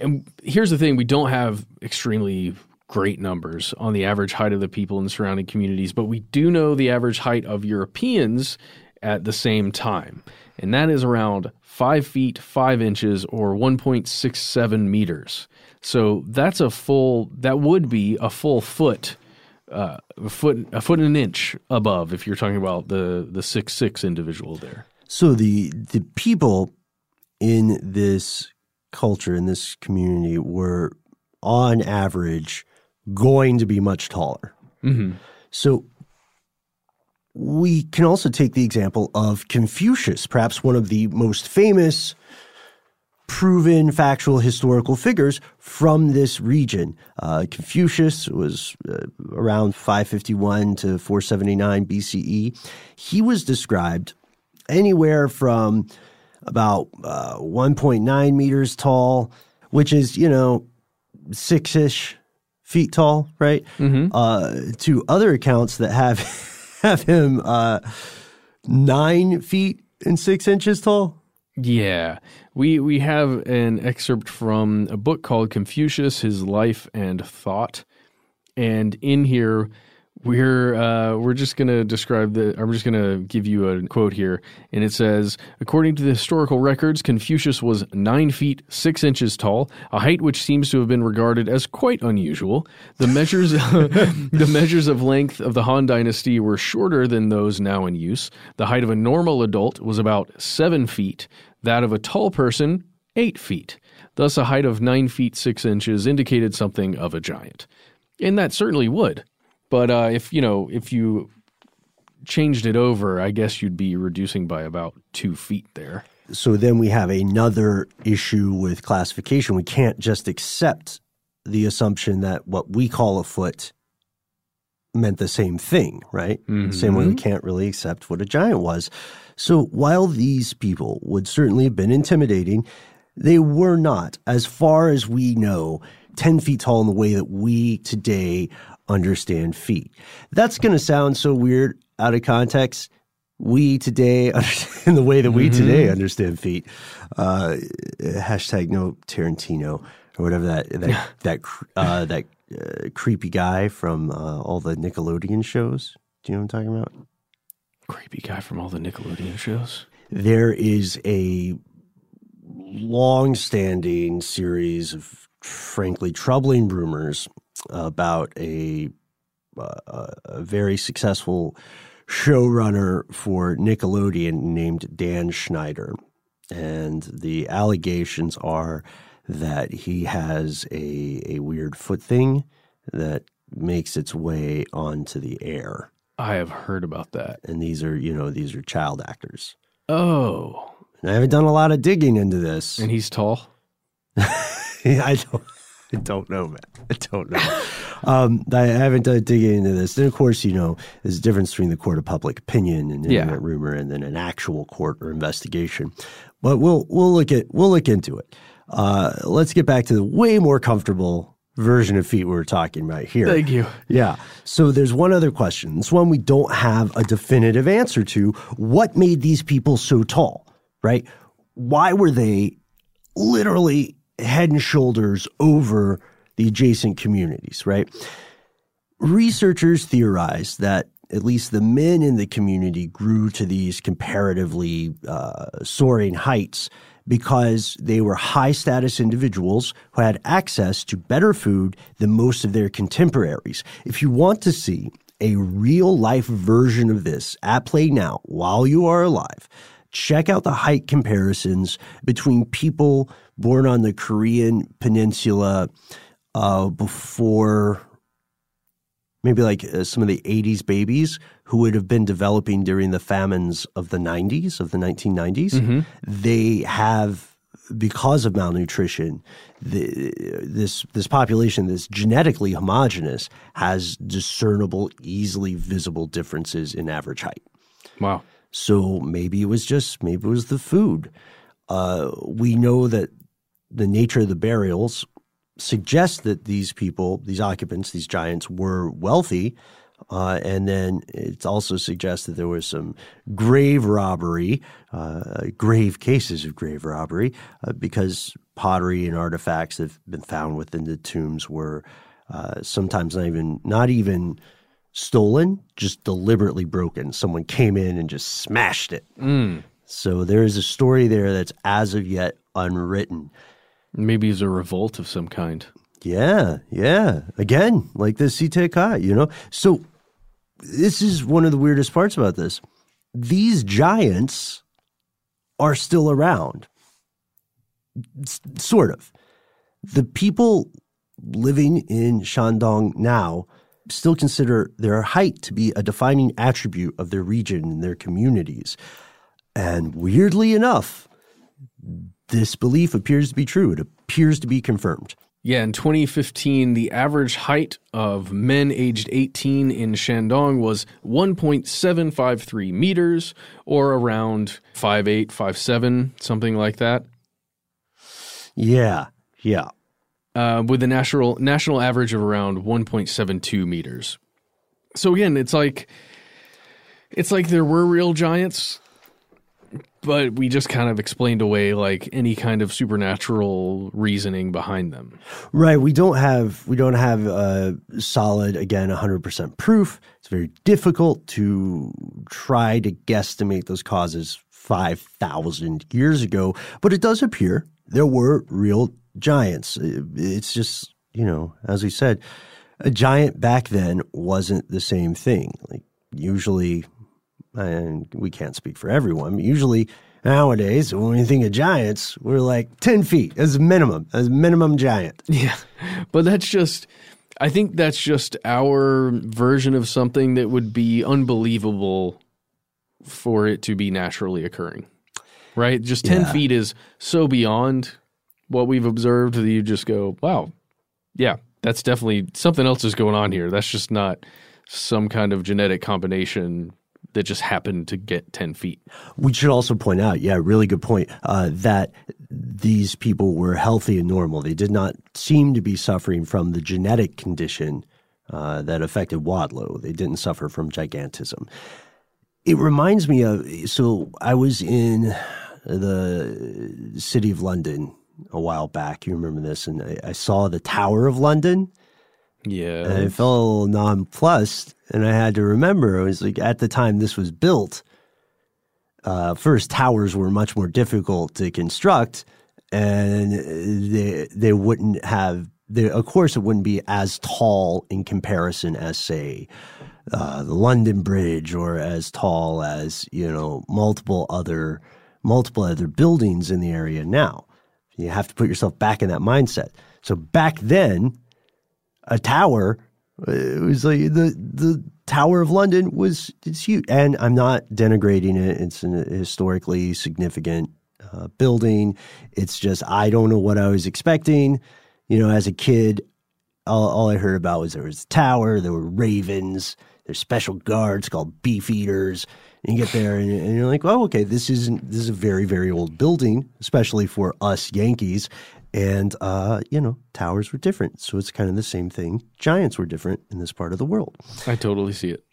Speaker 1: and here's the thing: we don't have extremely great numbers on the average height of the people in the surrounding communities, but we do know the average height of Europeans at the same time, and that is around five feet five inches or 1.67 meters. So that's a full. That would be a full foot uh, a foot a foot and an inch above if you're talking about the the six six individual there.
Speaker 2: So the the people in this culture in this community were on average going to be much taller.
Speaker 1: Mm-hmm.
Speaker 2: So we can also take the example of Confucius, perhaps one of the most famous proven factual historical figures from this region. Uh, Confucius was uh, around 551 to 479 BCE. He was described anywhere from about uh, 1.9 meters tall, which is, you know, six ish feet tall, right? Uh, to other accounts that have have him uh, nine feet and six inches tall.
Speaker 1: Yeah, we we have an excerpt from a book called Confucius: His Life and Thought, and in here we're uh, we're just going to describe the. I'm just going to give you a quote here, and it says, according to the historical records, Confucius was nine feet six inches tall, a height which seems to have been regarded as quite unusual. The measures the measures of length of the Han Dynasty were shorter than those now in use. The height of a normal adult was about seven feet. That of a tall person, eight feet. Thus, a height of nine feet six inches indicated something of a giant, and that certainly would. But uh, if you know, if you changed it over, I guess you'd be reducing by about two feet there.
Speaker 2: So then we have another issue with classification. We can't just accept the assumption that what we call a foot meant the same thing, right? Same way we can't really accept what a giant was. So while these people would certainly have been intimidating, they were not, as far as we know, 10 feet tall in the way that we today understand feet. That's going to sound so weird out of context. We today understand the way that we today understand feet. Uh, hashtag no Tarantino or whatever that that that uh, that uh, creepy guy from uh, all the Nickelodeon shows. Do you know what I'm talking about?
Speaker 1: Creepy guy from all the Nickelodeon shows.
Speaker 2: There is a long-standing series of frankly troubling rumors about a uh, a very successful showrunner for Nickelodeon named Dan Schneider. And the allegations are that he has a, a weird foot thing that makes its way onto the air.
Speaker 1: I have heard about that.
Speaker 2: And these are, you know, these are child actors.
Speaker 1: Oh,
Speaker 2: And I haven't done a lot of digging into this.
Speaker 1: and he's tall.
Speaker 2: I don't. I don't know, man. I don't know. Um, I haven't done digging into this. And of course, you know, there's a difference between the court of public opinion and
Speaker 1: Yeah.
Speaker 2: internet rumor, and then an actual court or investigation. But we'll we'll look at we'll look into it. Uh, let's get back to the way more comfortable version of feet we were talking about here.
Speaker 1: Thank you.
Speaker 2: Yeah. So there's one other question. This one we don't have a definitive answer to. What made these people so tall, right? Why were they literally head and shoulders over the adjacent communities, right? Researchers theorize that at least the men in the community grew to these comparatively uh, soaring heights because they were high status individuals who had access to better food than most of their contemporaries. If you want to see a real life version of this at play now while you are alive, check out the height comparisons between people born on the Korean peninsula uh, before maybe like uh, some of the 80s babies who would have been developing during the famines of the 90s, of the 1990s. They have, because of malnutrition, the, this, this population that's genetically homogenous has discernible, easily visible differences in average height.
Speaker 1: Wow.
Speaker 2: So maybe it was just maybe it was the food. Uh, we know that the nature of the burials suggests that these people, these occupants, these giants, were wealthy. Uh, and then it also suggests that there was some grave robbery, uh, grave cases of grave robbery, uh, because pottery and artifacts that have been found within the tombs were uh, sometimes not even not even stolen, just deliberately broken. Someone came in and just smashed it.
Speaker 1: Mm.
Speaker 2: So there is a story there that's as of yet unwritten.
Speaker 1: Maybe it's a revolt of some kind.
Speaker 2: Yeah, yeah. Again, like the Si-Te-Cah, you know? So this is one of the weirdest parts about this. These giants are still around. S- sort of. The people living in Shandong now still consider their height to be a defining attribute of their region and their communities. And weirdly enough, this belief appears to be true. It appears to be confirmed.
Speaker 1: Yeah, in 2015, the average height of men aged 18 in Shandong was 1.753 meters, or around 5'8, 5'7, something like that.
Speaker 2: Yeah, yeah.
Speaker 1: Uh, with a national national average of around 1.72 meters. So again, it's like it's like there were real giants, but we just kind of explained away like any kind of supernatural reasoning behind them.
Speaker 2: Right. We don't have we don't have uh, solid again 100% proof. It's very difficult to try to guesstimate those causes 5000 years ago, but it does appear there were real giants. Uh, it's just, you know, as we said, a giant back then wasn't the same thing. Like usually and we can't speak for everyone, but usually nowadays when we think of giants, we're like 10 feet as a minimum, as a minimum giant.
Speaker 1: Yeah. But that's just I think that's just our version of something that would be unbelievable for it to be naturally occurring. Right? Just 10
Speaker 2: Yeah.
Speaker 1: feet is so beyond what we've observed that you just go, wow, yeah, that's definitely something else is going on here. That's just not some kind of genetic combination that just happened to get 10 feet.
Speaker 2: We should also point out, yeah, really good point, uh, that these people were healthy and normal. They did not seem to be suffering from the genetic condition uh, that affected Wadlow. They didn't suffer from gigantism. It reminds me of so I was in the city of London a while back. You remember this? And I, I saw the Tower of London.
Speaker 1: Yeah.
Speaker 2: And I felt a little nonplussed, and I had to remember it was like at the time this was built. Uh, first, towers were much more difficult to construct, and they they wouldn't have. They, of course, it wouldn't be as tall in comparison as, say, uh, the London Bridge, or as tall as you know multiple other multiple other buildings in the area now. You have to put yourself back in that mindset. So back then, a tower. uh, It was like the the Tower of London was it's huge, and I'm not denigrating it. It's an historically significant uh, building. It's just I don't know what I was expecting. You know, as a kid, all, all I heard about was there was a tower, there were ravens, there's special guards called beef eaters. And you get there and, and you're like, oh, okay, this isn't this is a very very old building, especially for us Yankees. And uh, you know, towers were different, so it's kind of the same thing. Giants were different in this part of the world,
Speaker 1: I totally see it.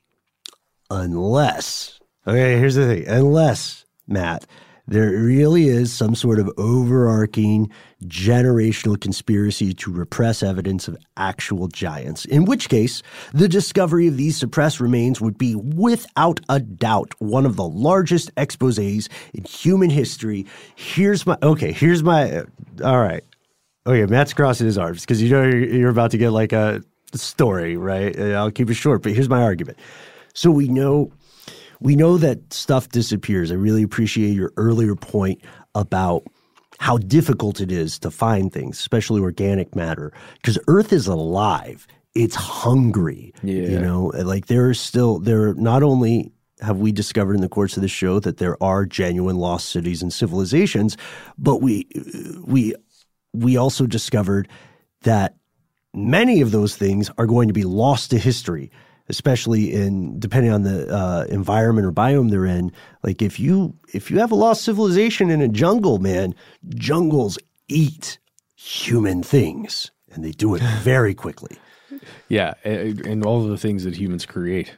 Speaker 2: unless okay. Here's the thing: unless Matt, there really is some sort of overarching generational conspiracy to repress evidence of actual giants. In which case, the discovery of these suppressed remains would be without a doubt one of the largest exposes in human history. Here's my okay. Here's my uh, all right. Okay, Matt's crossing his arms because you know you're, you're about to get like a story, right? Uh, I'll keep it short, but here's my argument. So we know we know that stuff disappears. I really appreciate your earlier point about how difficult it is to find things, especially organic matter, because Earth is alive. It's hungry.
Speaker 1: Yeah.
Speaker 2: You know, like there are still there. Not only have we discovered in the course of the show that there are genuine lost cities and civilizations, but we we we also discovered that many of those things are going to be lost to history. Especially in depending on the uh, environment or biome they're in. Like if you if you have a lost civilization in a jungle, man, jungles eat human things, and they do it very quickly.
Speaker 1: Yeah, and all of the things that humans create.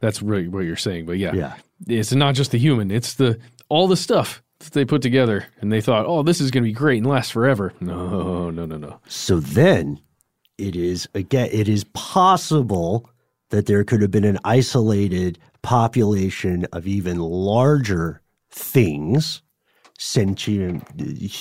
Speaker 1: That's really what you're saying. But yeah,
Speaker 2: Yeah.
Speaker 1: it's not just the human; it's the all the stuff that they put together, and they thought, "Oh, this is going to be great and last forever." No, no, no, no.
Speaker 2: So then it is again it is possible that there could have been an isolated population of even larger things, sentient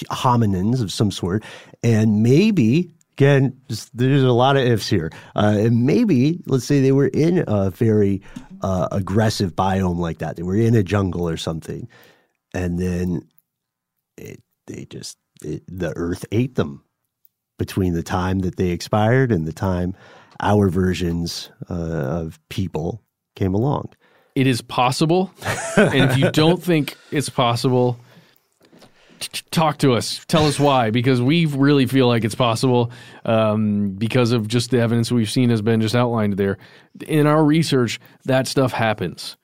Speaker 2: hominins of some sort, and maybe again there's a lot of ifs here. Uh, and maybe let's say they were in a very uh, aggressive biome like that. They were in a jungle or something, and then it, they just it, the earth ate them between the time that they expired and the time our versions uh, of people came along.
Speaker 1: It is possible, and if you don't think it's possible, t- talk to us. Tell us why, because we really feel like it's possible um, because of just the evidence we've seen has been just outlined there. In our research, that stuff happens.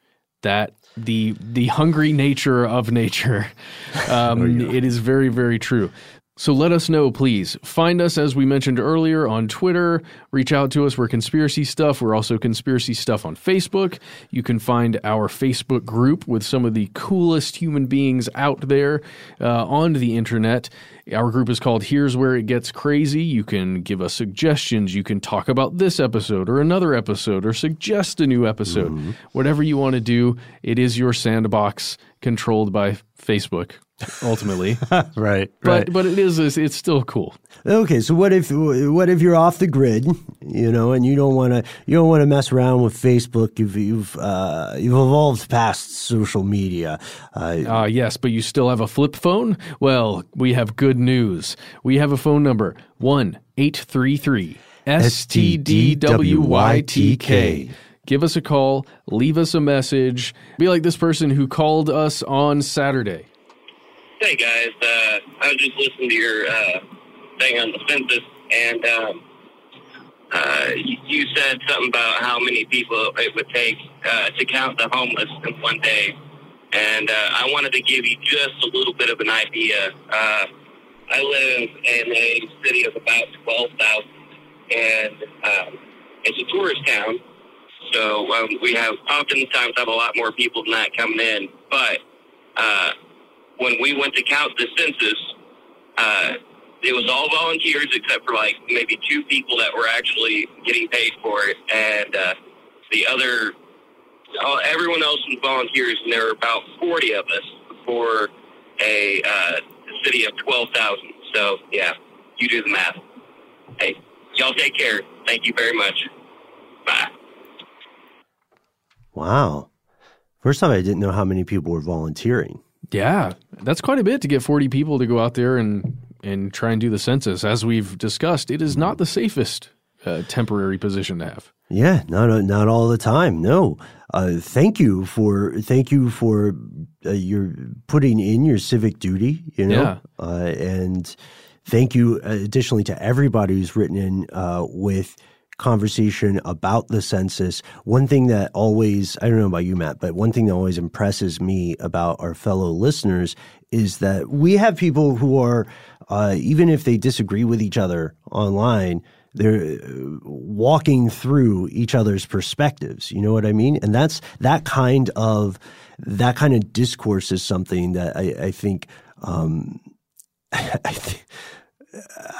Speaker 1: That the the hungry nature of nature, um, it is very very true. So let us know, please. Find us, as we mentioned earlier, on Twitter. Reach out to us. We're Conspiracy Stuff. We're also Conspiracy Stuff on Facebook. You can find our Facebook group with some of the coolest human beings out there uh, on the internet. Our group is called Here's Where It Gets Crazy. You can give us suggestions. You can talk about this episode or another episode or suggest a new episode. Whatever you want to do, it is your sandbox controlled by Facebook ultimately.
Speaker 2: Right,
Speaker 1: But but it is it's still cool.
Speaker 2: Okay, so what if what if you're off the grid, you know, and you don't want to you don't want to mess around with Facebook? You've you've uh, you've evolved past social media. Uh,
Speaker 1: Ah, yes, but you still have a flip phone? Well, we have good news. We have a phone number 1 833 STDWYTK. Give us a call, leave us a message. Be like this person who called us on Saturday.
Speaker 6: Hey guys, uh, I was just listening to your uh, thing on the census, and um, uh, you, said something about how many people it would take uh, to count the homeless in one day. And uh, I wanted to give you just a little bit of an idea. Uh, I live in a city of about 12,000, and um, it's a tourist town. So um, we have oftentimes have a lot more people than that coming in. But uh, when we went to count the census, uh, it was all volunteers except for like maybe two people that were actually getting paid for it, and uh, the other, all, everyone else was volunteers, and there were about forty of us for a uh, city of twelve thousand. So yeah, you do the math. Hey, y'all take care. Thank you very much. Bye.
Speaker 2: Wow, first time I didn't know how many people were volunteering.
Speaker 1: Yeah, that's quite a bit to get 40 people to go out there and and try and do the census. As we've discussed, it is not the safest uh, temporary position to have.
Speaker 2: Yeah, not not all the time. No, uh, thank you for thank you for uh, your putting in your civic duty. You know,
Speaker 1: Yeah.
Speaker 2: uh, and thank you uh, additionally to everybody who's written in uh, with conversation about the census. One thing that always I don't know about you, Matt, but one thing that always impresses me about our fellow listeners is that we have people who are uh, even if they disagree with each other online they're uh, walking through each other's perspectives you know what i mean and that's that kind of that kind of discourse is something that i, I think um i think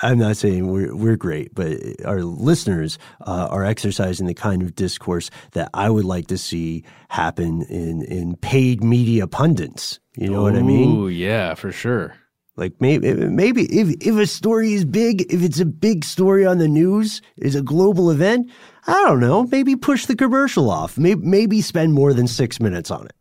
Speaker 2: I'm not saying we're we're great, but our listeners uh, are exercising the kind of discourse that I would like to see happen in in paid media pundits. You know what I mean?
Speaker 1: Oh, yeah, for sure.
Speaker 2: Like maybe maybe if if a story is big, if it's a big story on the news, is a global event, I don't know, maybe push the commercial off. Maybe maybe spend more than 6 minutes on it.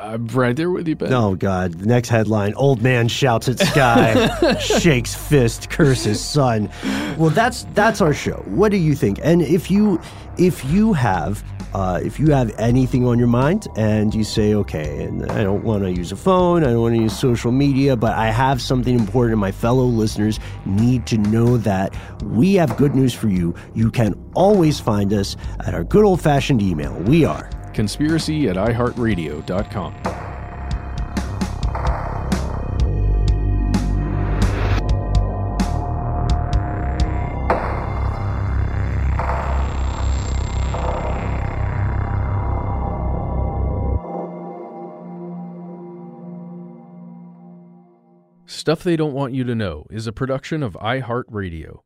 Speaker 7: I'm right there with you, Ben.
Speaker 2: Oh God! The next headline: Old man shouts at sky, shakes fist, curses son. Well, that's that's our show. What do you think? And if you if you have uh, if you have anything on your mind and you say, okay, and I don't want to use a phone, I don't want to use social media, but I have something important, and my fellow listeners need to know that we have good news for you. You can always find us at our good old fashioned email. We are
Speaker 7: conspiracy at iHeartRadio.com. Stuff They Don't Want You to Know is a production of iHeartRadio.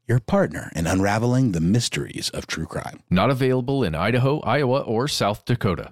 Speaker 8: your partner in unraveling the mysteries of true crime.
Speaker 1: Not available in Idaho, Iowa, or South Dakota.